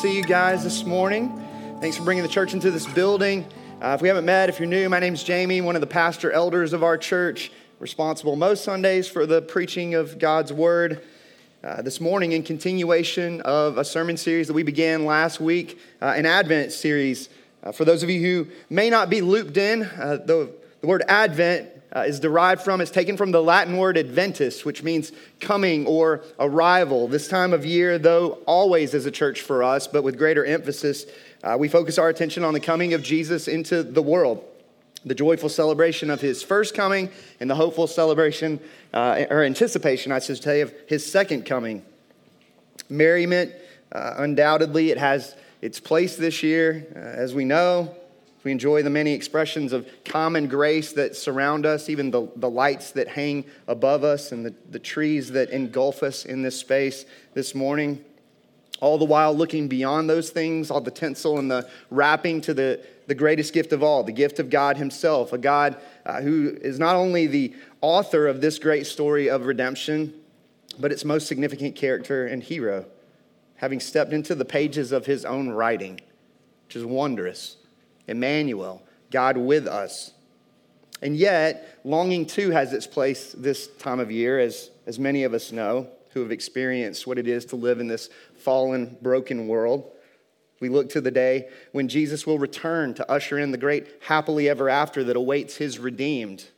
see you guys this morning. Thanks for bringing the church into this building. Uh, if we haven't met, if you're new, my name's Jamie, one of the pastor elders of our church, responsible most Sundays for the preaching of God's word. Uh, this morning, in continuation of a sermon series that we began last week, uh, an Advent series. Uh, for those of you who may not be looped in, uh, the, the word Advent uh, is derived from, it's taken from the Latin word adventus, which means coming or arrival. This time of year, though always as a church for us, but with greater emphasis, uh, we focus our attention on the coming of Jesus into the world, the joyful celebration of his first coming, and the hopeful celebration uh, or anticipation, I should say, of his second coming. Merriment, uh, undoubtedly, it has its place this year, uh, as we know. We enjoy the many expressions of common grace that surround us, even the, the lights that hang above us and the, the trees that engulf us in this space this morning. All the while looking beyond those things, all the tinsel and the wrapping to the, the greatest gift of all, the gift of God Himself, a God uh, who is not only the author of this great story of redemption, but its most significant character and hero, having stepped into the pages of His own writing, which is wondrous. Emmanuel, God with us. And yet, longing too has its place this time of year, as, as many of us know who have experienced what it is to live in this fallen, broken world. We look to the day when Jesus will return to usher in the great happily ever after that awaits his redeemed.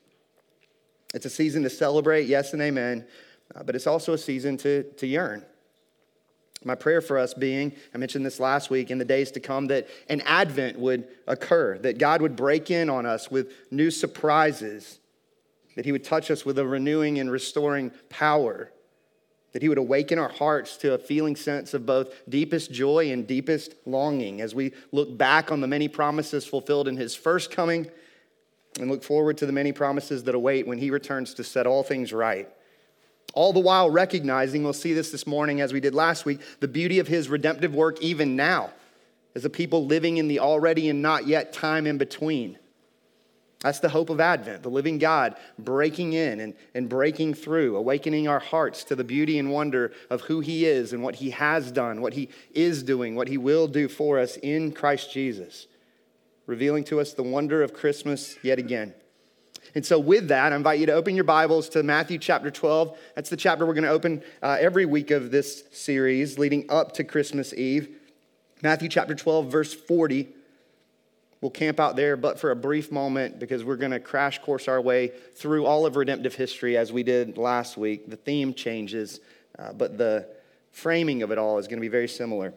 It's a season to celebrate, yes and amen, uh, but it's also a season to, to yearn. My prayer for us being, I mentioned this last week, in the days to come, that an advent would occur, that God would break in on us with new surprises, that He would touch us with a renewing and restoring power, that He would awaken our hearts to a feeling sense of both deepest joy and deepest longing as we look back on the many promises fulfilled in His first coming and look forward to the many promises that await when He returns to set all things right. All the while recognizing, we'll see this this morning as we did last week, the beauty of his redemptive work even now, as a people living in the already and not yet time in between. That's the hope of Advent, the living God breaking in and, and breaking through, awakening our hearts to the beauty and wonder of who He is and what He has done, what He is doing, what He will do for us in Christ Jesus, revealing to us the wonder of Christmas yet again. And so, with that, I invite you to open your Bibles to Matthew chapter 12. That's the chapter we're going to open uh, every week of this series leading up to Christmas Eve. Matthew chapter 12, verse 40. We'll camp out there, but for a brief moment, because we're going to crash course our way through all of redemptive history as we did last week. The theme changes, uh, but the framing of it all is going to be very similar.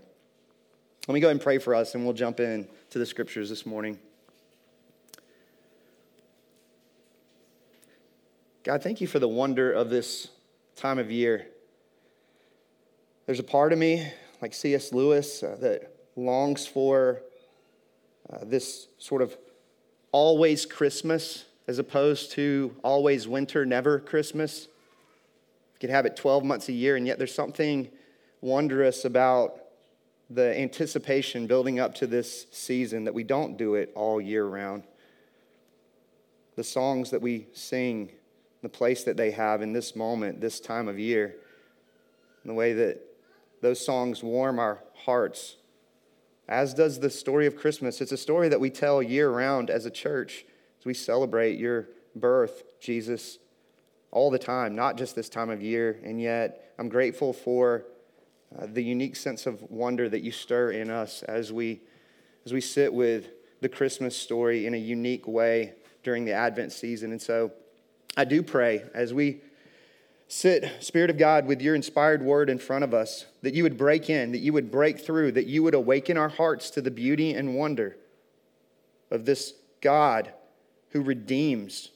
Let me go ahead and pray for us, and we'll jump in to the scriptures this morning. God, thank you for the wonder of this time of year. There's a part of me, like C.S. Lewis, uh, that longs for uh, this sort of always Christmas as opposed to always winter, never Christmas. You could have it 12 months a year, and yet there's something wondrous about the anticipation building up to this season that we don't do it all year round. The songs that we sing the place that they have in this moment, this time of year, and the way that those songs warm our hearts, as does the story of Christmas. It's a story that we tell year round as a church as we celebrate your birth, Jesus, all the time, not just this time of year. And yet, I'm grateful for uh, the unique sense of wonder that you stir in us as we, as we sit with the Christmas story in a unique way during the Advent season. And so, I do pray as we sit, Spirit of God, with your inspired word in front of us, that you would break in, that you would break through, that you would awaken our hearts to the beauty and wonder of this God who redeems,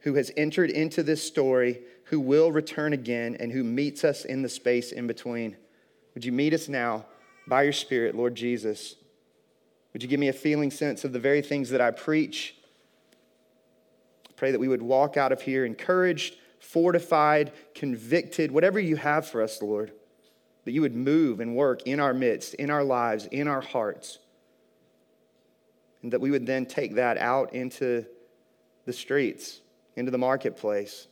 who has entered into this story, who will return again, and who meets us in the space in between. Would you meet us now by your Spirit, Lord Jesus. Would you give me a feeling sense of the very things that I preach? Pray that we would walk out of here encouraged, fortified, convicted, whatever you have for us, Lord, that you would move and work in our midst, in our lives, in our hearts. And that we would then take that out into the streets, into the marketplace.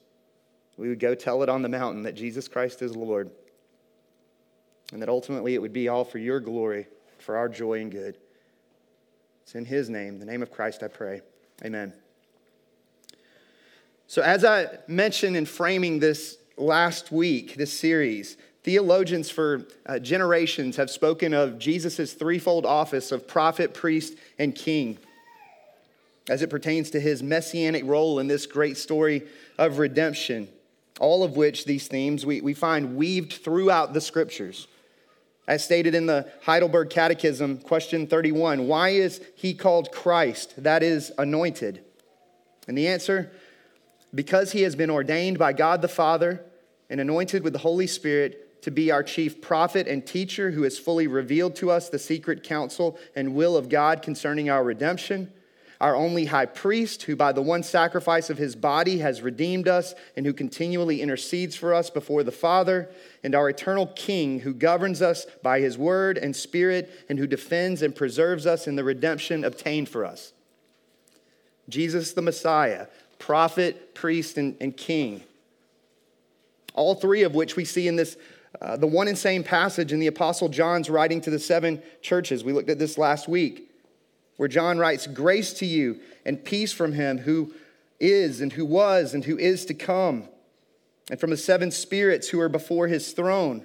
We would go tell it on the mountain that Jesus Christ is Lord. And that ultimately it would be all for your glory, for our joy and good. It's in His name, the name of Christ, I pray. Amen. So, as I mentioned in framing this last week, this series, theologians for uh, generations have spoken of Jesus' threefold office of prophet, priest, and king as it pertains to his messianic role in this great story of redemption. All of which, these themes, we, we find weaved throughout the scriptures. As stated in the Heidelberg Catechism, question 31 Why is he called Christ? That is, anointed. And the answer because he has been ordained by God the Father and anointed with the Holy Spirit to be our chief prophet and teacher who has fully revealed to us the secret counsel and will of God concerning our redemption, our only high priest who by the one sacrifice of his body has redeemed us and who continually intercedes for us before the Father, and our eternal king who governs us by his word and spirit and who defends and preserves us in the redemption obtained for us. Jesus the Messiah, prophet, priest, and, and king. All three of which we see in this, uh, the one and same passage in the Apostle John's writing to the seven churches. We looked at this last week, where John writes, Grace to you and peace from him who is and who was and who is to come, and from the seven spirits who are before his throne,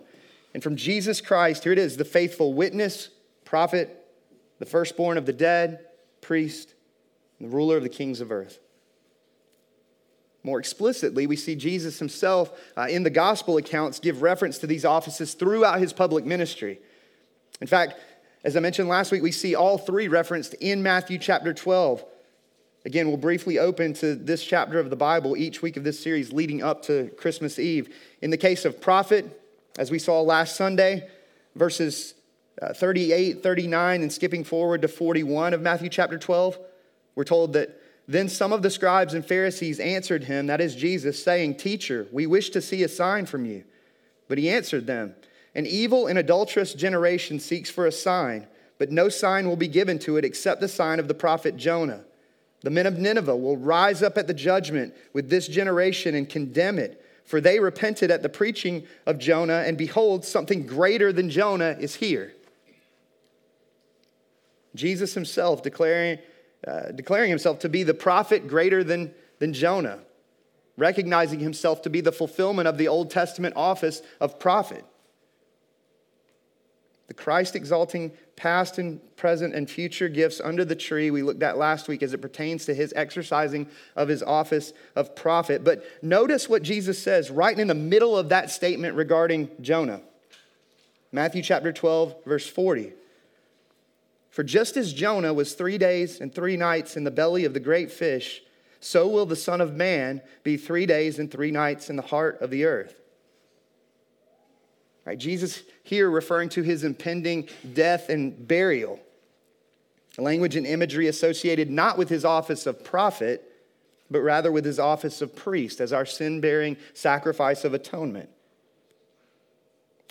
and from Jesus Christ, here it is, the faithful witness, prophet, the firstborn of the dead, priest, and the ruler of the kings of earth. More explicitly, we see Jesus himself uh, in the gospel accounts give reference to these offices throughout his public ministry. In fact, as I mentioned last week, we see all three referenced in Matthew chapter 12. Again, we'll briefly open to this chapter of the Bible each week of this series leading up to Christmas Eve. In the case of prophet, as we saw last Sunday, verses uh, 38, 39, and skipping forward to 41 of Matthew chapter 12, we're told that then some of the scribes and Pharisees answered him, that is Jesus, saying, Teacher, we wish to see a sign from you. But he answered them, An evil and adulterous generation seeks for a sign, but no sign will be given to it except the sign of the prophet Jonah. The men of Nineveh will rise up at the judgment with this generation and condemn it, for they repented at the preaching of Jonah, and behold, something greater than Jonah is here. Jesus himself declaring uh, declaring himself to be the prophet greater than, than Jonah, recognizing himself to be the fulfillment of the Old Testament office of prophet. The Christ exalting past and present and future gifts under the tree we looked at last week as it pertains to his exercising of his office of prophet. But notice what Jesus says right in the middle of that statement regarding Jonah. Matthew chapter 12, verse 40. For just as Jonah was three days and three nights in the belly of the great fish, so will the Son of Man be three days and three nights in the heart of the earth. Right, Jesus here referring to his impending death and burial. Language and imagery associated not with his office of prophet, but rather with his office of priest as our sin bearing sacrifice of atonement.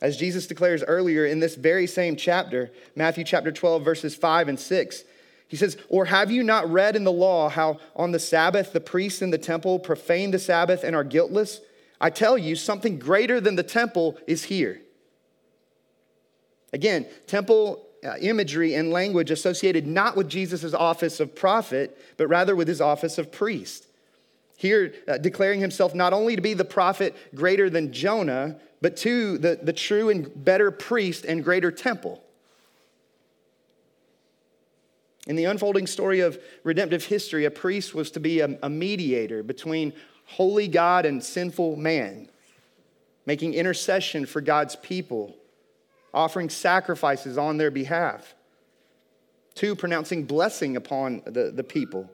As Jesus declares earlier in this very same chapter, Matthew chapter 12, verses 5 and 6, he says, Or have you not read in the law how on the Sabbath the priests in the temple profane the Sabbath and are guiltless? I tell you, something greater than the temple is here. Again, temple uh, imagery and language associated not with Jesus' office of prophet, but rather with his office of priest. Here, uh, declaring himself not only to be the prophet greater than Jonah, but two, the, the true and better priest and greater temple. In the unfolding story of redemptive history, a priest was to be a, a mediator between holy God and sinful man, making intercession for God's people, offering sacrifices on their behalf. Two, pronouncing blessing upon the, the people,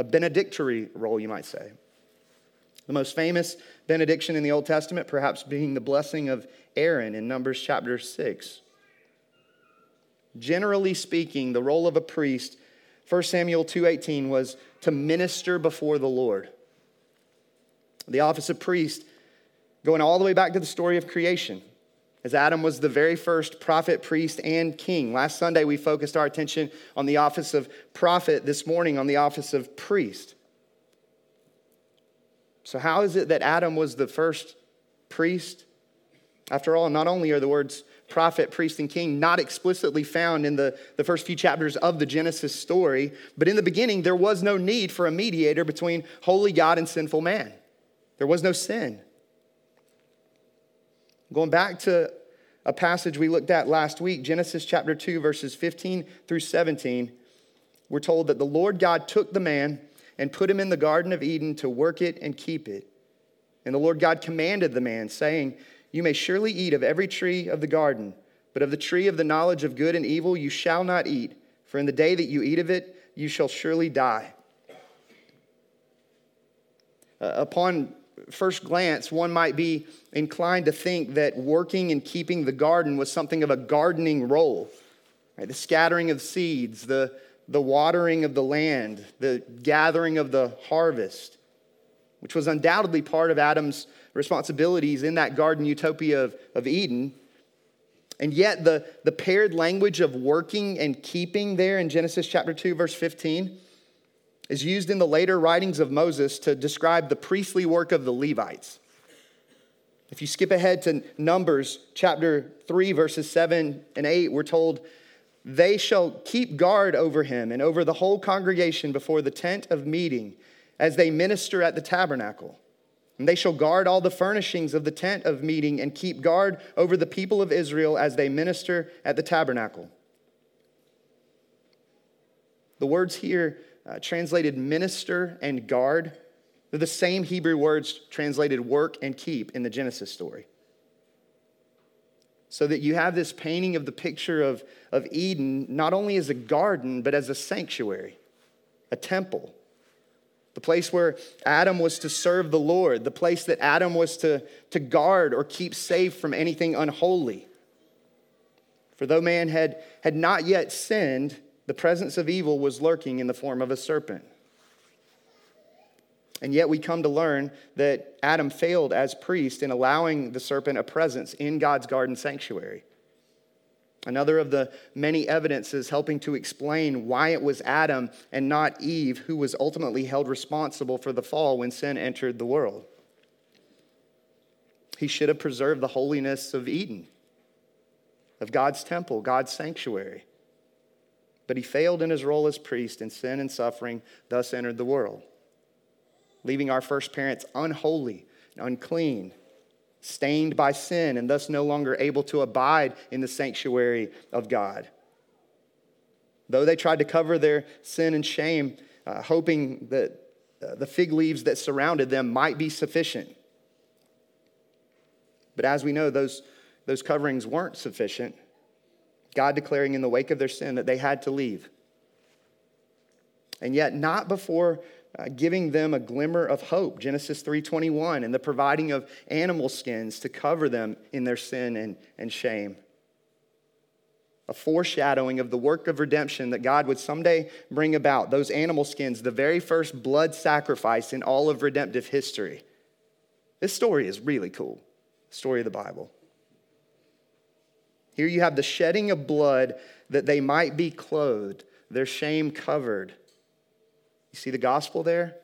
a benedictory role, you might say. The most famous benediction in the Old Testament, perhaps being the blessing of Aaron in Numbers chapter 6. Generally speaking, the role of a priest, 1 Samuel 2:18 was to minister before the Lord. The office of priest going all the way back to the story of creation as Adam was the very first prophet, priest, and king. Last Sunday, we focused our attention on the office of prophet, this morning, on the office of priest. So, how is it that Adam was the first priest? After all, not only are the words prophet, priest, and king not explicitly found in the, the first few chapters of the Genesis story, but in the beginning, there was no need for a mediator between holy God and sinful man. There was no sin. Going back to a passage we looked at last week, Genesis chapter 2, verses 15 through 17, we're told that the Lord God took the man and put him in the Garden of Eden to work it and keep it. And the Lord God commanded the man, saying, You may surely eat of every tree of the garden, but of the tree of the knowledge of good and evil you shall not eat, for in the day that you eat of it, you shall surely die. Uh, upon first glance, one might be inclined to think that working and keeping the garden was something of a gardening role. Right? The scattering of seeds, the, the watering of the land, the gathering of the harvest, which was undoubtedly part of Adam's responsibilities in that garden utopia of, of Eden. And yet, the, the paired language of working and keeping there in Genesis chapter 2, verse 15 is used in the later writings of Moses to describe the priestly work of the Levites. If you skip ahead to Numbers chapter 3, verses 7 and 8, we're told, They shall keep guard over him and over the whole congregation before the tent of meeting as they minister at the tabernacle. And they shall guard all the furnishings of the tent of meeting and keep guard over the people of Israel as they minister at the tabernacle. The words here uh, translated minister and guard. They're the same Hebrew words translated work and keep in the Genesis story. So that you have this painting of the picture of, of Eden not only as a garden, but as a sanctuary, a temple. The place where Adam was to serve the Lord, the place that Adam was to, to guard or keep safe from anything unholy. For though man had, had not yet sinned, the presence of evil was lurking in the form of a serpent. And yet we come to learn that Adam failed as priest in allowing the serpent a presence in God's garden sanctuary. Another of the many evidences helping to explain why it was Adam and not Eve who was ultimately held responsible for the fall when sin entered the world. He should have preserved the holiness of Eden, of God's temple, God's sanctuary. But he failed in his role as priest, and sin and suffering thus entered the world, leaving our first parents unholy and unclean, stained by sin, and thus no longer able to abide in the sanctuary of God. Though they tried to cover their sin and shame, uh, hoping that uh, the fig leaves that surrounded them might be sufficient. But as we know, those, those coverings weren't sufficient. God declaring in the wake of their sin that they had to leave. And yet, not before uh, giving them a glimmer of hope genesis 3.21 and the providing of animal skins to cover them in their sin and, and shame. A foreshadowing of the work of redemption that god would someday bring about those animal skins the very first blood sacrifice in all of redemptive history. This story is really cool. Story of the bible here you have the shedding of blood that they might be clothed, their shame covered. You see the gospel there?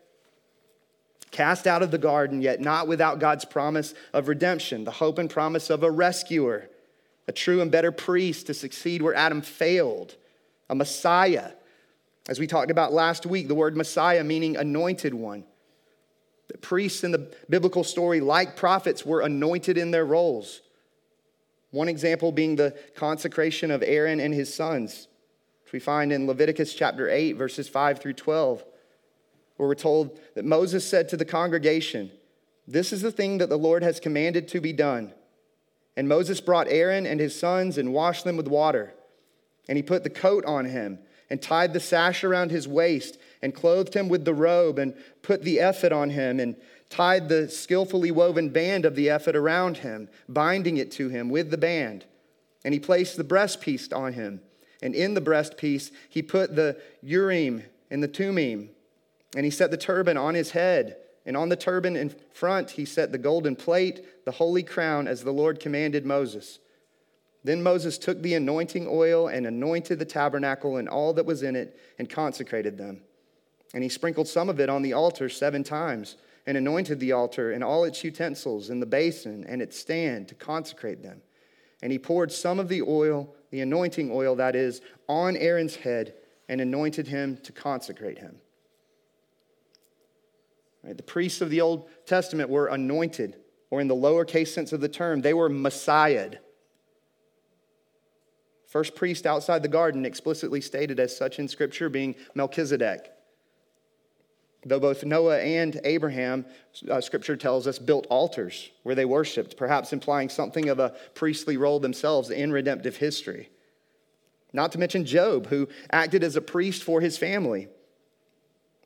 Cast out of the garden, yet not without God's promise of redemption, the hope and promise of a rescuer, a true and better priest to succeed where Adam failed, a Messiah. As we talked about last week, the word Messiah meaning anointed one. The priests in the biblical story, like prophets, were anointed in their roles. One example being the consecration of Aaron and his sons, which we find in Leviticus chapter 8, verses 5 through 12, where we're told that Moses said to the congregation, This is the thing that the Lord has commanded to be done. And Moses brought Aaron and his sons and washed them with water. And he put the coat on him and tied the sash around his waist and clothed him with the robe and put the ephod on him and tied the skillfully woven band of the ephod around him, binding it to him with the band. And he placed the breastpiece on him And in the breastpiece, he put the Urim and the Thummim, and he set the turban on his head. And on the turban in front, he set the golden plate, the holy crown, as the Lord commanded Moses. Then Moses took the anointing oil and anointed the tabernacle and all that was in it and consecrated them. And he sprinkled some of it on the altar seven times and anointed the altar and all its utensils and the basin and its stand to consecrate them. And he poured some of the oil, the anointing oil that is, on Aaron's head and anointed him to consecrate him. Right, the priests of the Old Testament were anointed, or in the lowercase sense of the term, they were messiahed. First priest outside the garden explicitly stated as such in Scripture being Melchizedek. Though both Noah and Abraham, uh, scripture tells us, built altars where they worshiped, perhaps implying something of a priestly role themselves in redemptive history. Not to mention Job, who acted as a priest for his family,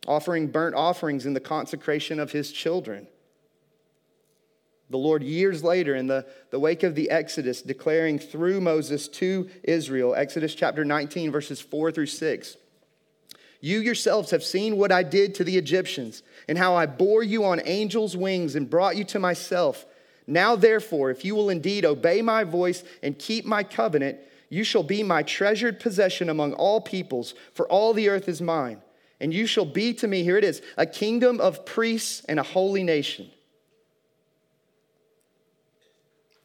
offering burnt offerings in the consecration of his children. The Lord, years later, in the, the wake of the Exodus, declaring through Moses to Israel, Exodus chapter 19, verses 4 through 6. You yourselves have seen what I did to the Egyptians, and how I bore you on angels' wings and brought you to myself. Now, therefore, if you will indeed obey my voice and keep my covenant, you shall be my treasured possession among all peoples, for all the earth is mine. And you shall be to me, here it is, a kingdom of priests and a holy nation.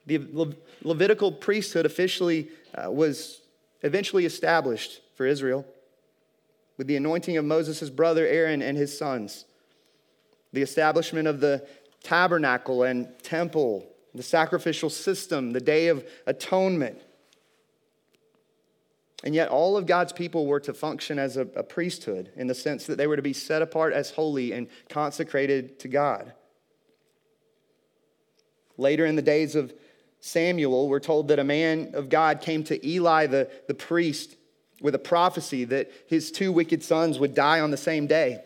The Le- Levitical priesthood officially uh, was eventually established for Israel with the anointing of Moses' brother Aaron and his sons, the establishment of the tabernacle and temple, the sacrificial system, the day of atonement. And yet, all of God's people were to function as a, a, priesthood in the sense that they were to be set apart as holy and consecrated to God. Later in the days of Samuel, we're told that a man of God came to Eli, the, the priest, with a prophecy that his two wicked sons would die on the same day.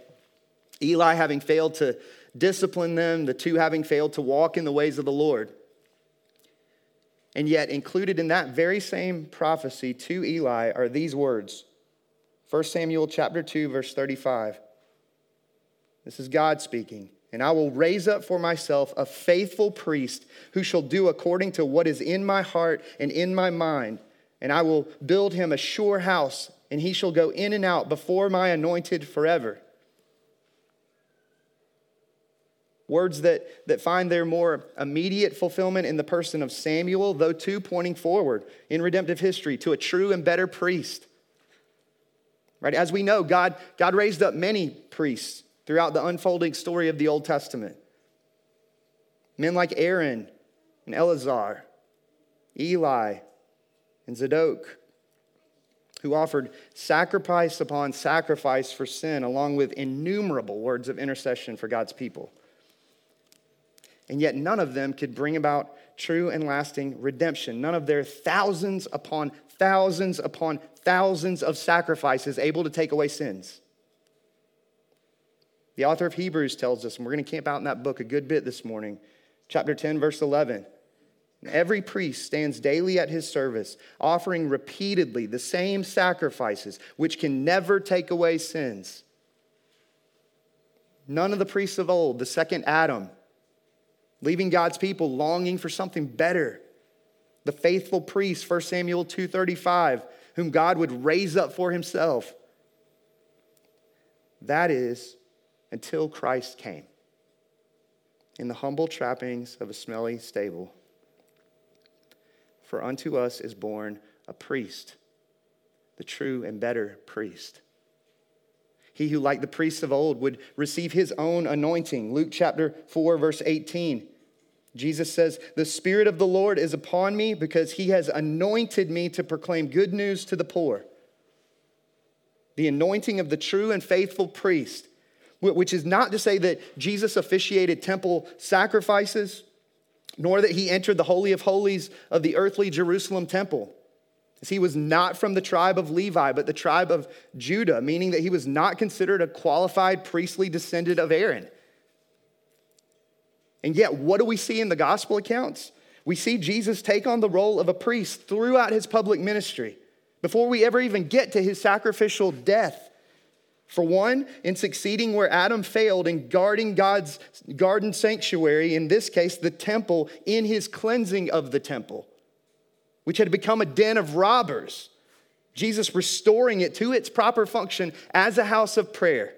Eli having failed to discipline them, the two having failed to walk in the ways of the Lord. And yet, included in that very same prophecy to Eli are these words 1 Samuel chapter 2, verse 35. This is God speaking. And I will raise up for myself a faithful priest who shall do according to what is in my heart and in my mind and I will build him a sure house, and he shall go in and out before my anointed forever. Words that, that find their more immediate fulfillment in the person of Samuel, though too pointing forward in redemptive history to a true and better priest. Right? As we know, God, God raised up many priests throughout the unfolding story of the Old Testament. Men like Aaron and Eleazar, Eli, and Zadok, who offered sacrifice upon sacrifice for sin, along with innumerable words of intercession for God's people. And yet, none of them could bring about true and lasting redemption. None of their thousands upon thousands upon thousands of sacrifices able to take away sins. The author of Hebrews tells us, and we're going to camp out in that book a good bit this morning, chapter 10, verse 11. Every priest stands daily at his service, offering repeatedly the same sacrifices, which can never take away sins. None of the priests of old, the second Adam, leaving God's people longing for something better. The faithful priest, 1 Samuel 2:35, whom God would raise up for himself. That is until Christ came in the humble trappings of a smelly stable. For unto us is born a priest, the true and better priest. He who, like the priests of old, would receive his own anointing. Luke chapter 4, verse 18. Jesus says, The Spirit of the Lord is upon me because he has anointed me to proclaim good news to the poor. The anointing of the true and faithful priest, which is not to say that Jesus officiated temple sacrifices nor that he entered the Holy of Holies of the earthly Jerusalem temple. As he was not from the tribe of Levi, but the tribe of Judah, meaning that he was not considered a qualified priestly descendant of Aaron. And yet, what do we see in the gospel accounts? We see Jesus take on the role of a priest throughout his public ministry, before we ever even get to his sacrificial death. For one, in succeeding where Adam failed in guarding God's garden sanctuary, in this case, the temple, in his cleansing of the temple, which had become a den of robbers. Jesus restoring it to its proper function as a house of prayer.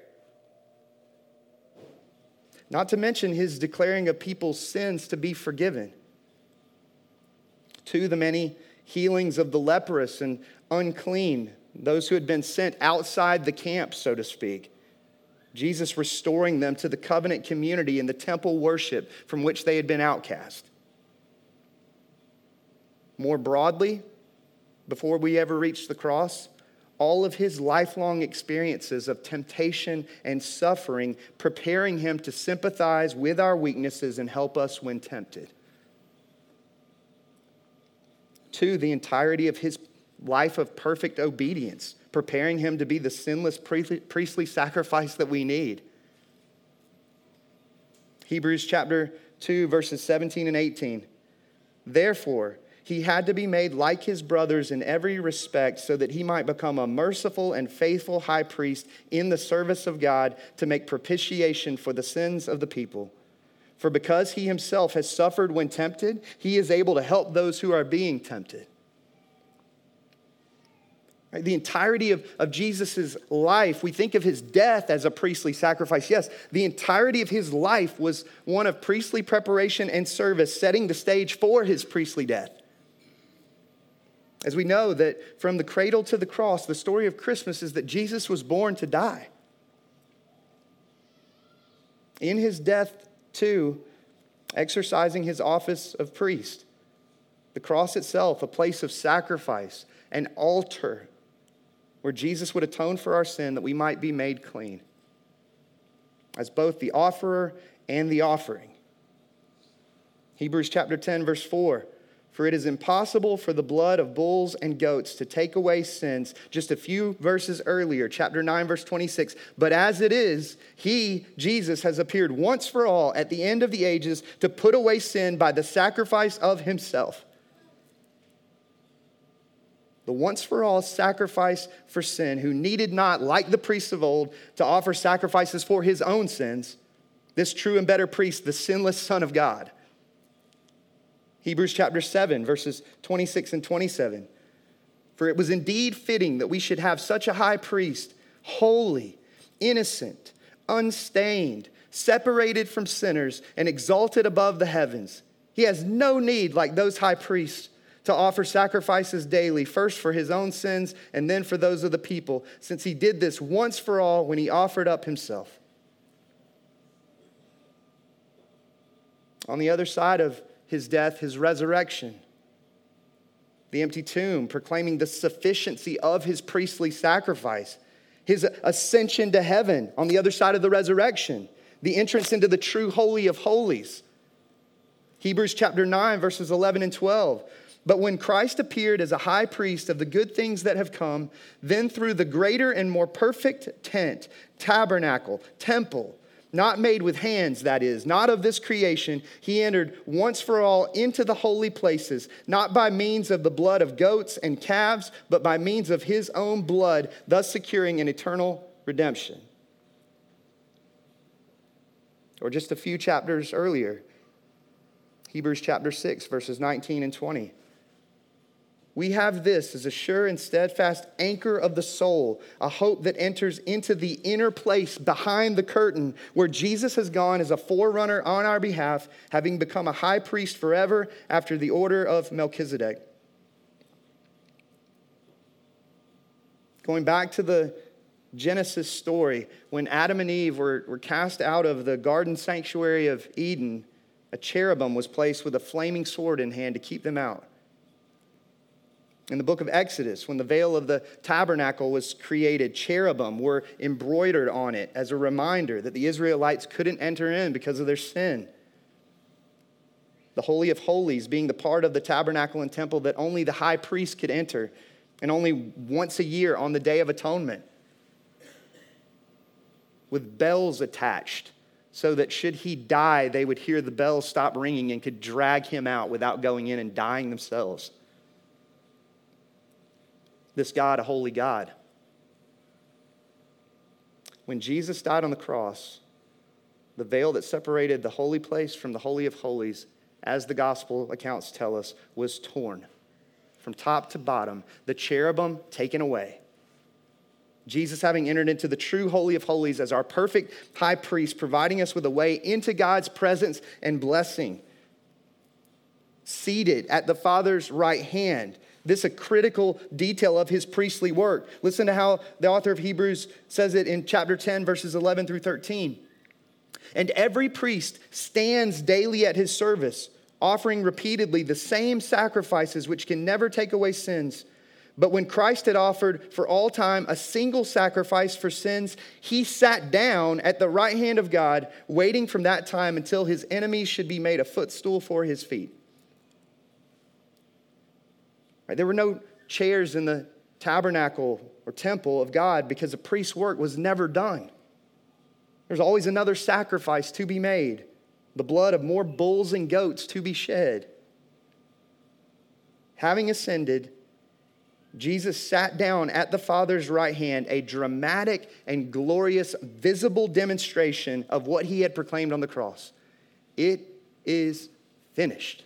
Not to mention his declaring of people's sins to be forgiven. To the many healings of the leprous and unclean, those who had been sent outside the camp, so to speak. Jesus restoring them to the covenant community and the temple worship from which they had been outcast. More broadly, before we ever reached the cross, all of his lifelong experiences of temptation and suffering, preparing him to sympathize with our weaknesses and help us when tempted. Two, the entirety of his life of perfect obedience, preparing him to be the sinless priestly sacrifice that we need. Hebrews chapter 2, verses 17 and 18. Therefore, he had to be made like his brothers in every respect so that he might become a merciful and faithful high priest in the service of God to make propitiation for the sins of the people. For because he himself has suffered when tempted, he is able to help those who are being tempted. The entirety of, of Jesus' life, we think of his death as a priestly sacrifice. Yes, the entirety of his life was one of priestly preparation and service, setting the stage for his priestly death. As we know that from the cradle to the cross, the story of Christmas is that Jesus was born to die. In his death, too, exercising his office of priest. The cross itself, a place of sacrifice, an altar where Jesus would atone for our sin that we might be made clean, as both the offerer and the offering. Hebrews chapter 10, verse 4 for it is impossible for the blood of bulls and goats to take away sins. Just a few verses earlier, chapter 9, verse 26. But as it is, he, Jesus, has appeared once for all at the end of the ages to put away sin by the sacrifice of himself. The once for all sacrifice for sin, who needed not, like the priests of old, to offer sacrifices for his own sins, this true and better priest, the sinless Son of God Hebrews chapter 7, verses 26 and 27. For it was indeed fitting that we should have such a high priest, holy, innocent, unstained, separated from sinners, and exalted above the heavens. He has no need, like those high priests, to offer sacrifices daily, first for his own sins and then for those of the people, since he did this once for all when he offered up himself. On the other side of his death, his resurrection. The empty tomb, proclaiming the sufficiency of his priestly sacrifice. His ascension to heaven on the other side of the resurrection. The entrance into the true Holy of Holies. Hebrews chapter 9, verses 11 and 12. But when Christ appeared as a high priest of the good things that have come, then through the greater and more perfect tent, tabernacle, temple, not made with hands, that is, not of this creation, he entered once for all into the holy places, not by means of the blood of goats and calves, but by means of his own blood, thus securing an eternal redemption. Or just a few chapters earlier, Hebrews chapter 6, verses 19 and 20 we have this as a sure and steadfast anchor of the soul, a hope that enters into the inner place behind the curtain where Jesus has gone as a forerunner on our behalf, having become a high priest forever after the order of Melchizedek. Going back to the Genesis story, when Adam and Eve were, were cast out of the garden sanctuary of Eden, a cherubim was placed with a flaming sword in hand to keep them out. In the book of Exodus, when the veil of the tabernacle was created, cherubim were embroidered on it as a reminder that the Israelites couldn't enter in because of their sin. The Holy of Holies being the part of the tabernacle and temple that only the high priest could enter, and only once a year on the Day of Atonement, with bells attached, so that should he die, they would hear the bells stop ringing and could drag him out without going in and dying themselves. This God a holy God. When Jesus died on the cross, the veil that separated the holy place from the Holy of Holies, as the gospel accounts tell us, was torn from top to bottom, the cherubim taken away. Jesus, having entered into the true Holy of Holies as our perfect high priest, providing us with a way into God's presence and blessing. Seated at the Father's right hand. This a critical detail of his priestly work. Listen to how the author of Hebrews says it in chapter 10, verses 11 through 13. And every priest stands daily at his service, offering repeatedly the same sacrifices which can never take away sins. But when Christ had offered for all time a single sacrifice for sins, he sat down at the right hand of God, waiting from that time until his enemies should be made a footstool for his feet. Right, there were no chairs in the tabernacle or temple of God because the priest's work was never done. There's always another sacrifice to be made, the blood of more bulls and goats to be shed. Having ascended, Jesus sat down at the Father's right hand, a dramatic and glorious, visible demonstration of what he had proclaimed on the cross. It is finished.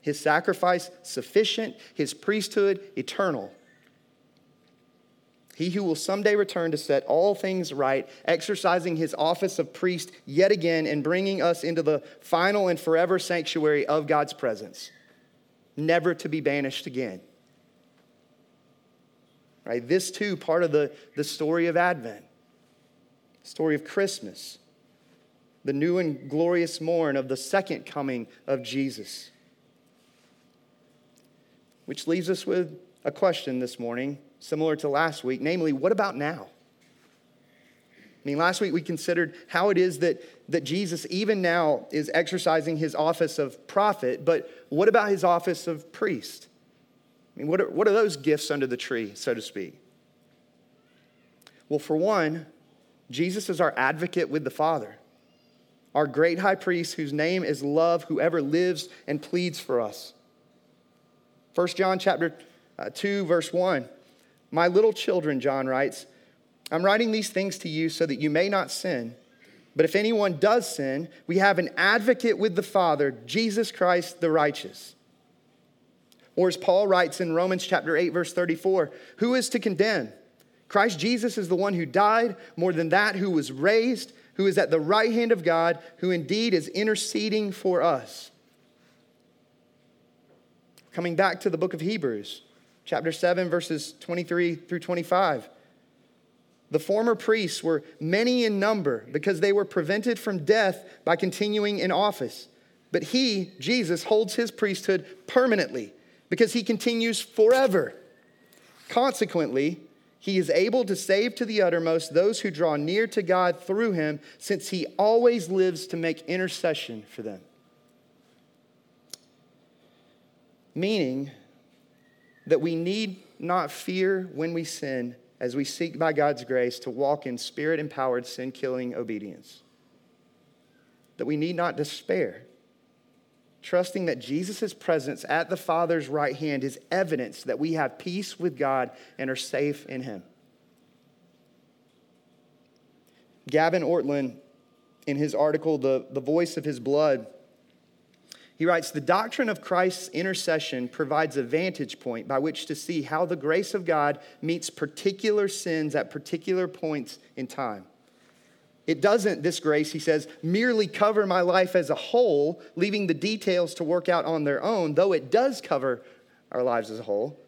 His sacrifice sufficient, his priesthood eternal. He who will someday return to set all things right, exercising his office of priest yet again and bringing us into the final and forever sanctuary of God's presence, never to be banished again. Right? This too, part of the, the story of Advent, story of Christmas, the new and glorious morn of the second coming of Jesus. Which leaves us with a question this morning similar to last week, namely, what about now? I mean, last week we considered how it is that, that Jesus, even now, is exercising his office of prophet, but what about his office of priest? I mean, what are, what are those gifts under the tree, so to speak? Well, for one, Jesus is our advocate with the Father, our great high priest whose name is love, whoever lives and pleads for us. 1 John chapter uh, 2, verse 1. My little children, John writes, I'm writing these things to you so that you may not sin. But if anyone does sin, we have an advocate with the Father, Jesus Christ the righteous. Or as Paul writes in Romans chapter 8, verse 34, who is to condemn? Christ Jesus is the one who died, more than that, who was raised, who is at the right hand of God, who indeed is interceding for us. Coming back to the book of Hebrews, chapter 7, verses 23 through 25. The former priests were many in number because they were prevented from death by continuing in office. But he, Jesus, holds his priesthood permanently because he continues forever. Consequently, he is able to save to the uttermost those who draw near to God through him, since he always lives to make intercession for them. Meaning that we need not fear when we sin as we seek by God's grace to walk in spirit empowered, sin killing obedience. That we need not despair, trusting that Jesus' presence at the Father's right hand is evidence that we have peace with God and are safe in Him. Gavin Ortlund, in his article, The, the Voice of His Blood, he writes The doctrine of Christ's intercession provides a vantage point by which to see how the grace of God meets particular sins at particular points in time. It doesn't, this grace, he says, merely cover my life as a whole, leaving the details to work out on their own, though it does cover our lives as a whole.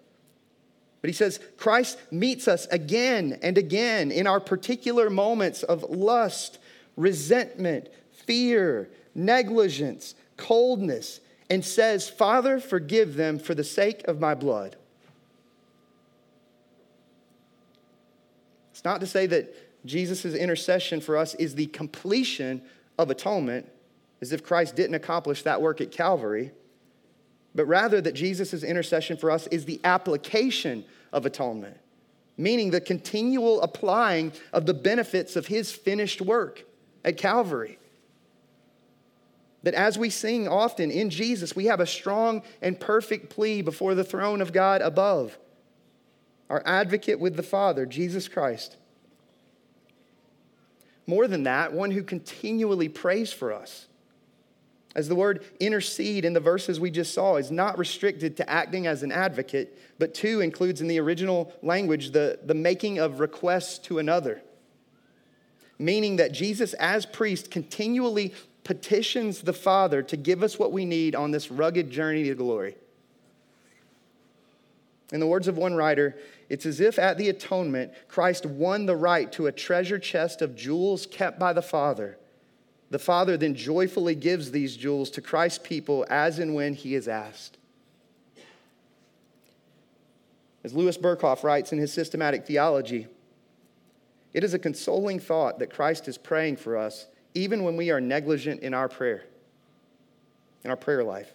But he says, Christ meets us again and again in our particular moments of lust, resentment, fear, negligence, coldness and says, Father, forgive them for the sake of my blood. It's not to say that Jesus' intercession for us is the completion of atonement, as if Christ didn't accomplish that work at Calvary, but rather that Jesus' intercession for us is the application of atonement, meaning the continual applying of the benefits of his finished work at Calvary. That as we sing often in Jesus, we have a strong and perfect plea before the throne of God above. our advocate with the Father, Jesus Christ. More than that, one who continually prays for us. As the word intercede in the verses we just saw is not restricted to acting as an advocate, but two includes in the original language the, the making of requests to another. Meaning that Jesus, as priest, continually petitions the Father to give us what we need on this rugged journey to glory. In the words of one writer, it's as if at the atonement, Christ won the right to a treasure chest of jewels kept by the Father. The Father then joyfully gives these jewels to Christ's people as and when he is asked. As Louis Berkhof writes in his systematic theology, it is a consoling thought that Christ is praying for us even when we are negligent in our prayer, in our prayer life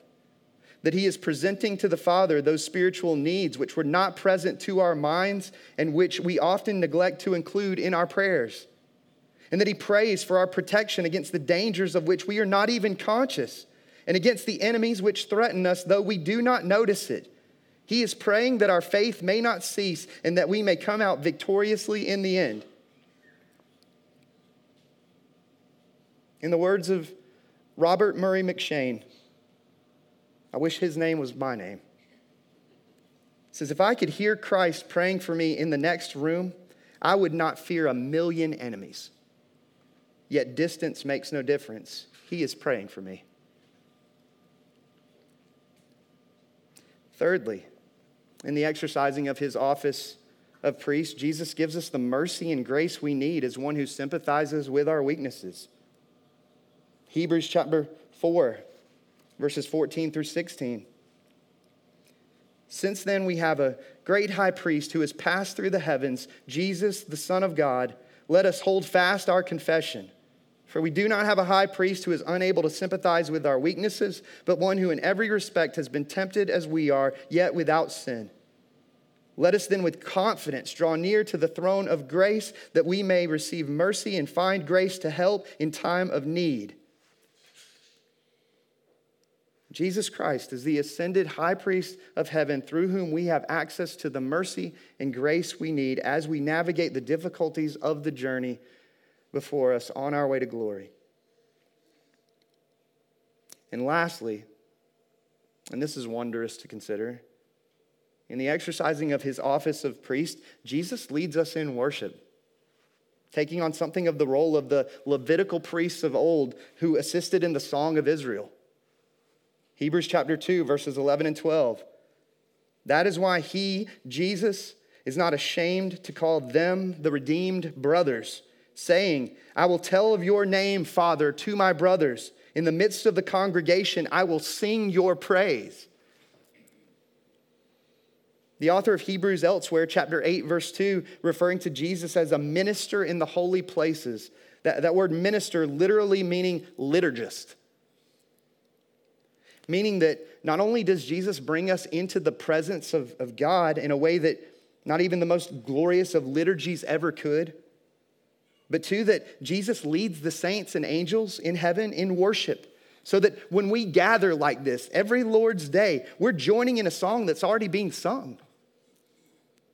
that he is presenting to the Father those spiritual needs which were not present to our minds and which we often neglect to include in our prayers. And that he prays for our protection against the dangers of which we are not even conscious and against the enemies which threaten us, though we do not notice it. He is praying that our faith may not cease and that we may come out victoriously in the end. In the words of Robert Murray M'Cheyne, I wish his name was my name. Says, If I could hear Christ praying for me in the next room, I would not fear a million enemies. Yet distance makes no difference. He is praying for me. Thirdly, in the exercising of his office of priest, Jesus gives us the mercy and grace we need as one who sympathizes with our weaknesses. Hebrews chapter 4, verses 14 through 16. Since then, we have a great high priest who has passed through the heavens, Jesus, the Son of God. Let us hold fast our confession. For we do not have a high priest who is unable to sympathize with our weaknesses, but one who in every respect has been tempted as we are, yet without sin. Let us then with confidence draw near to the throne of grace that we may receive mercy and find grace to help in time of need. Jesus Christ is the ascended high priest of heaven through whom we have access to the mercy and grace we need as we navigate the difficulties of the journey before us on our way to glory. And lastly, and this is wondrous to consider, in the exercising of his office of priest, Jesus leads us in worship, taking on something of the role of the Levitical priests of old who assisted in the song of Israel. Hebrews chapter 2, verses 11 and 12. That is why he, Jesus, is not ashamed to call them the redeemed brothers, saying, I will tell of your name, Father, to my brothers. In the midst of the congregation, I will sing your praise. The author of Hebrews elsewhere, chapter 8, verse 2, referring to Jesus as a minister in the holy places. That, that word minister literally meaning liturgist meaning that not only does Jesus bring us into the presence of, of God in a way that not even the most glorious of liturgies ever could, but two, that Jesus leads the saints and angels in heaven in worship. So that when we gather like this every Lord's Day, we're joining in a song that's already being sung.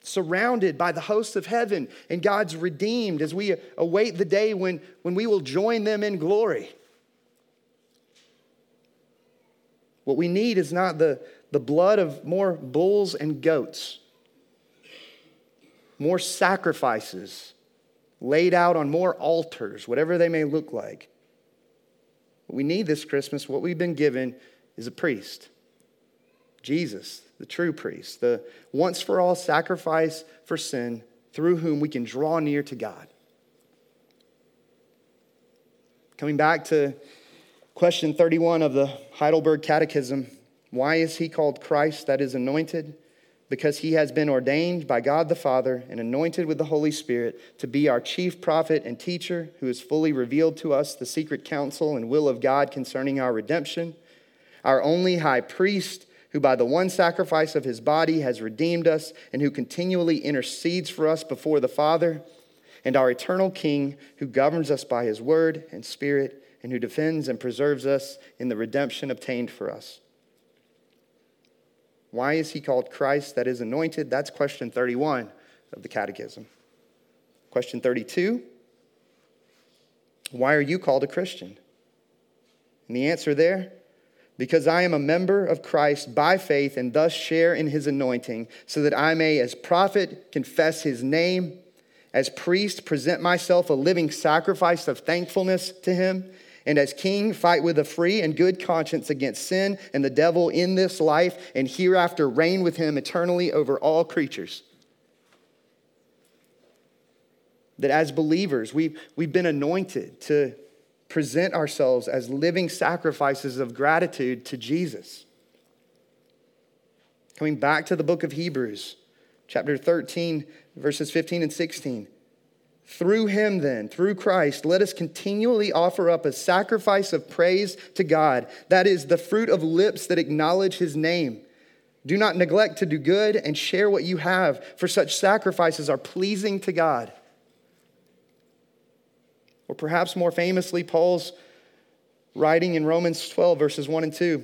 Surrounded by the hosts of heaven and God's redeemed as we await the day when, when we will join them in glory. What we need is not the, the blood of more bulls and goats, more sacrifices laid out on more altars, whatever they may look like. What we need this Christmas, what we've been given, is a priest. Jesus, the true priest, the once for all sacrifice for sin through whom we can draw near to God. Coming back to Question 31 of the Heidelberg Catechism Why is he called Christ that is anointed? Because he has been ordained by God the Father and anointed with the Holy Spirit to be our chief prophet and teacher, who has fully revealed to us the secret counsel and will of God concerning our redemption, our only high priest who by the one sacrifice of his body has redeemed us and who continually intercedes for us before the Father, and our eternal King who governs us by his word and spirit and who defends and preserves us in the redemption obtained for us. Why is he called Christ that is anointed? That's question 31 of the Catechism. Question 32 Why are you called a Christian? And the answer there because I am a member of Christ by faith and thus share in his anointing, so that I may, as prophet, confess his name, as priest, present myself a living sacrifice of thankfulness to him, and as king, fight with a free and good conscience against sin and the devil in this life, and hereafter reign with him eternally over all creatures. That as believers, we've, we've been anointed to present ourselves as living sacrifices of gratitude to Jesus. Coming back to the book of Hebrews, chapter 13, verses 15 and 16. Through him, then, through Christ, let us continually offer up a sacrifice of praise to God. That is the fruit of lips that acknowledge his name. Do not neglect to do good and share what you have, for such sacrifices are pleasing to God. Or perhaps more famously, Paul's writing in Romans 12, verses 1 and 2.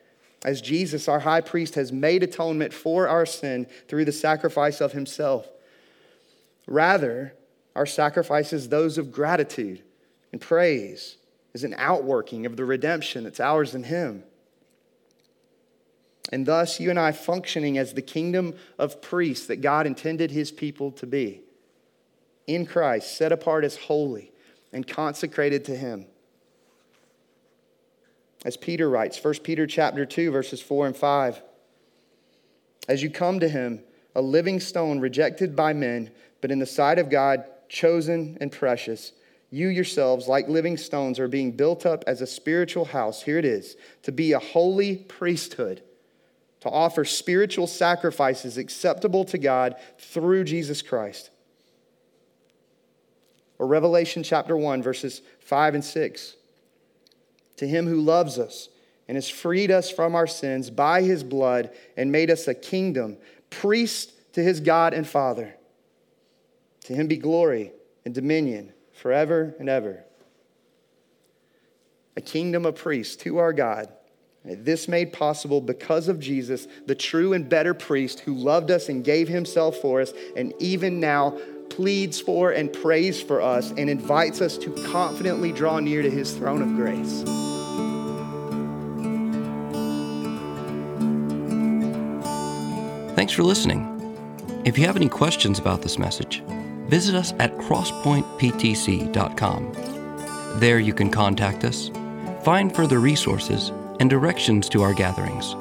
as Jesus, our high priest, has made atonement for our sin through the sacrifice of himself. Rather, our sacrifices, those of gratitude and praise, is an outworking of the redemption that's ours in him. And thus, you and I functioning as the kingdom of priests that God intended his people to be. In Christ, set apart as holy and consecrated to him. As Peter writes, 1 Peter chapter 2 verses 4 and 5. As you come to him, a living stone rejected by men, but in the sight of God chosen and precious, you yourselves like living stones are being built up as a spiritual house. Here it is, to be a holy priesthood, to offer spiritual sacrifices acceptable to God through Jesus Christ. Or Revelation chapter 1 verses 5 and 6 to him who loves us and has freed us from our sins by his blood and made us a kingdom, priest to his God and Father. To him be glory and dominion forever and ever. A kingdom of priests to our God. This made possible because of Jesus, the true and better priest who loved us and gave himself for us, and even now pleads for and prays for us and invites us to confidently draw near to his throne of grace. Thanks for listening. If you have any questions about this message, visit us at crosspointeptc.com. There you can contact us, find further resources, and directions to our gatherings.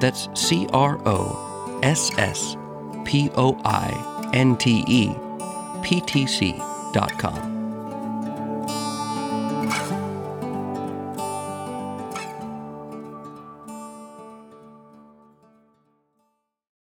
That's C R O S S P O I N T E P T C.com.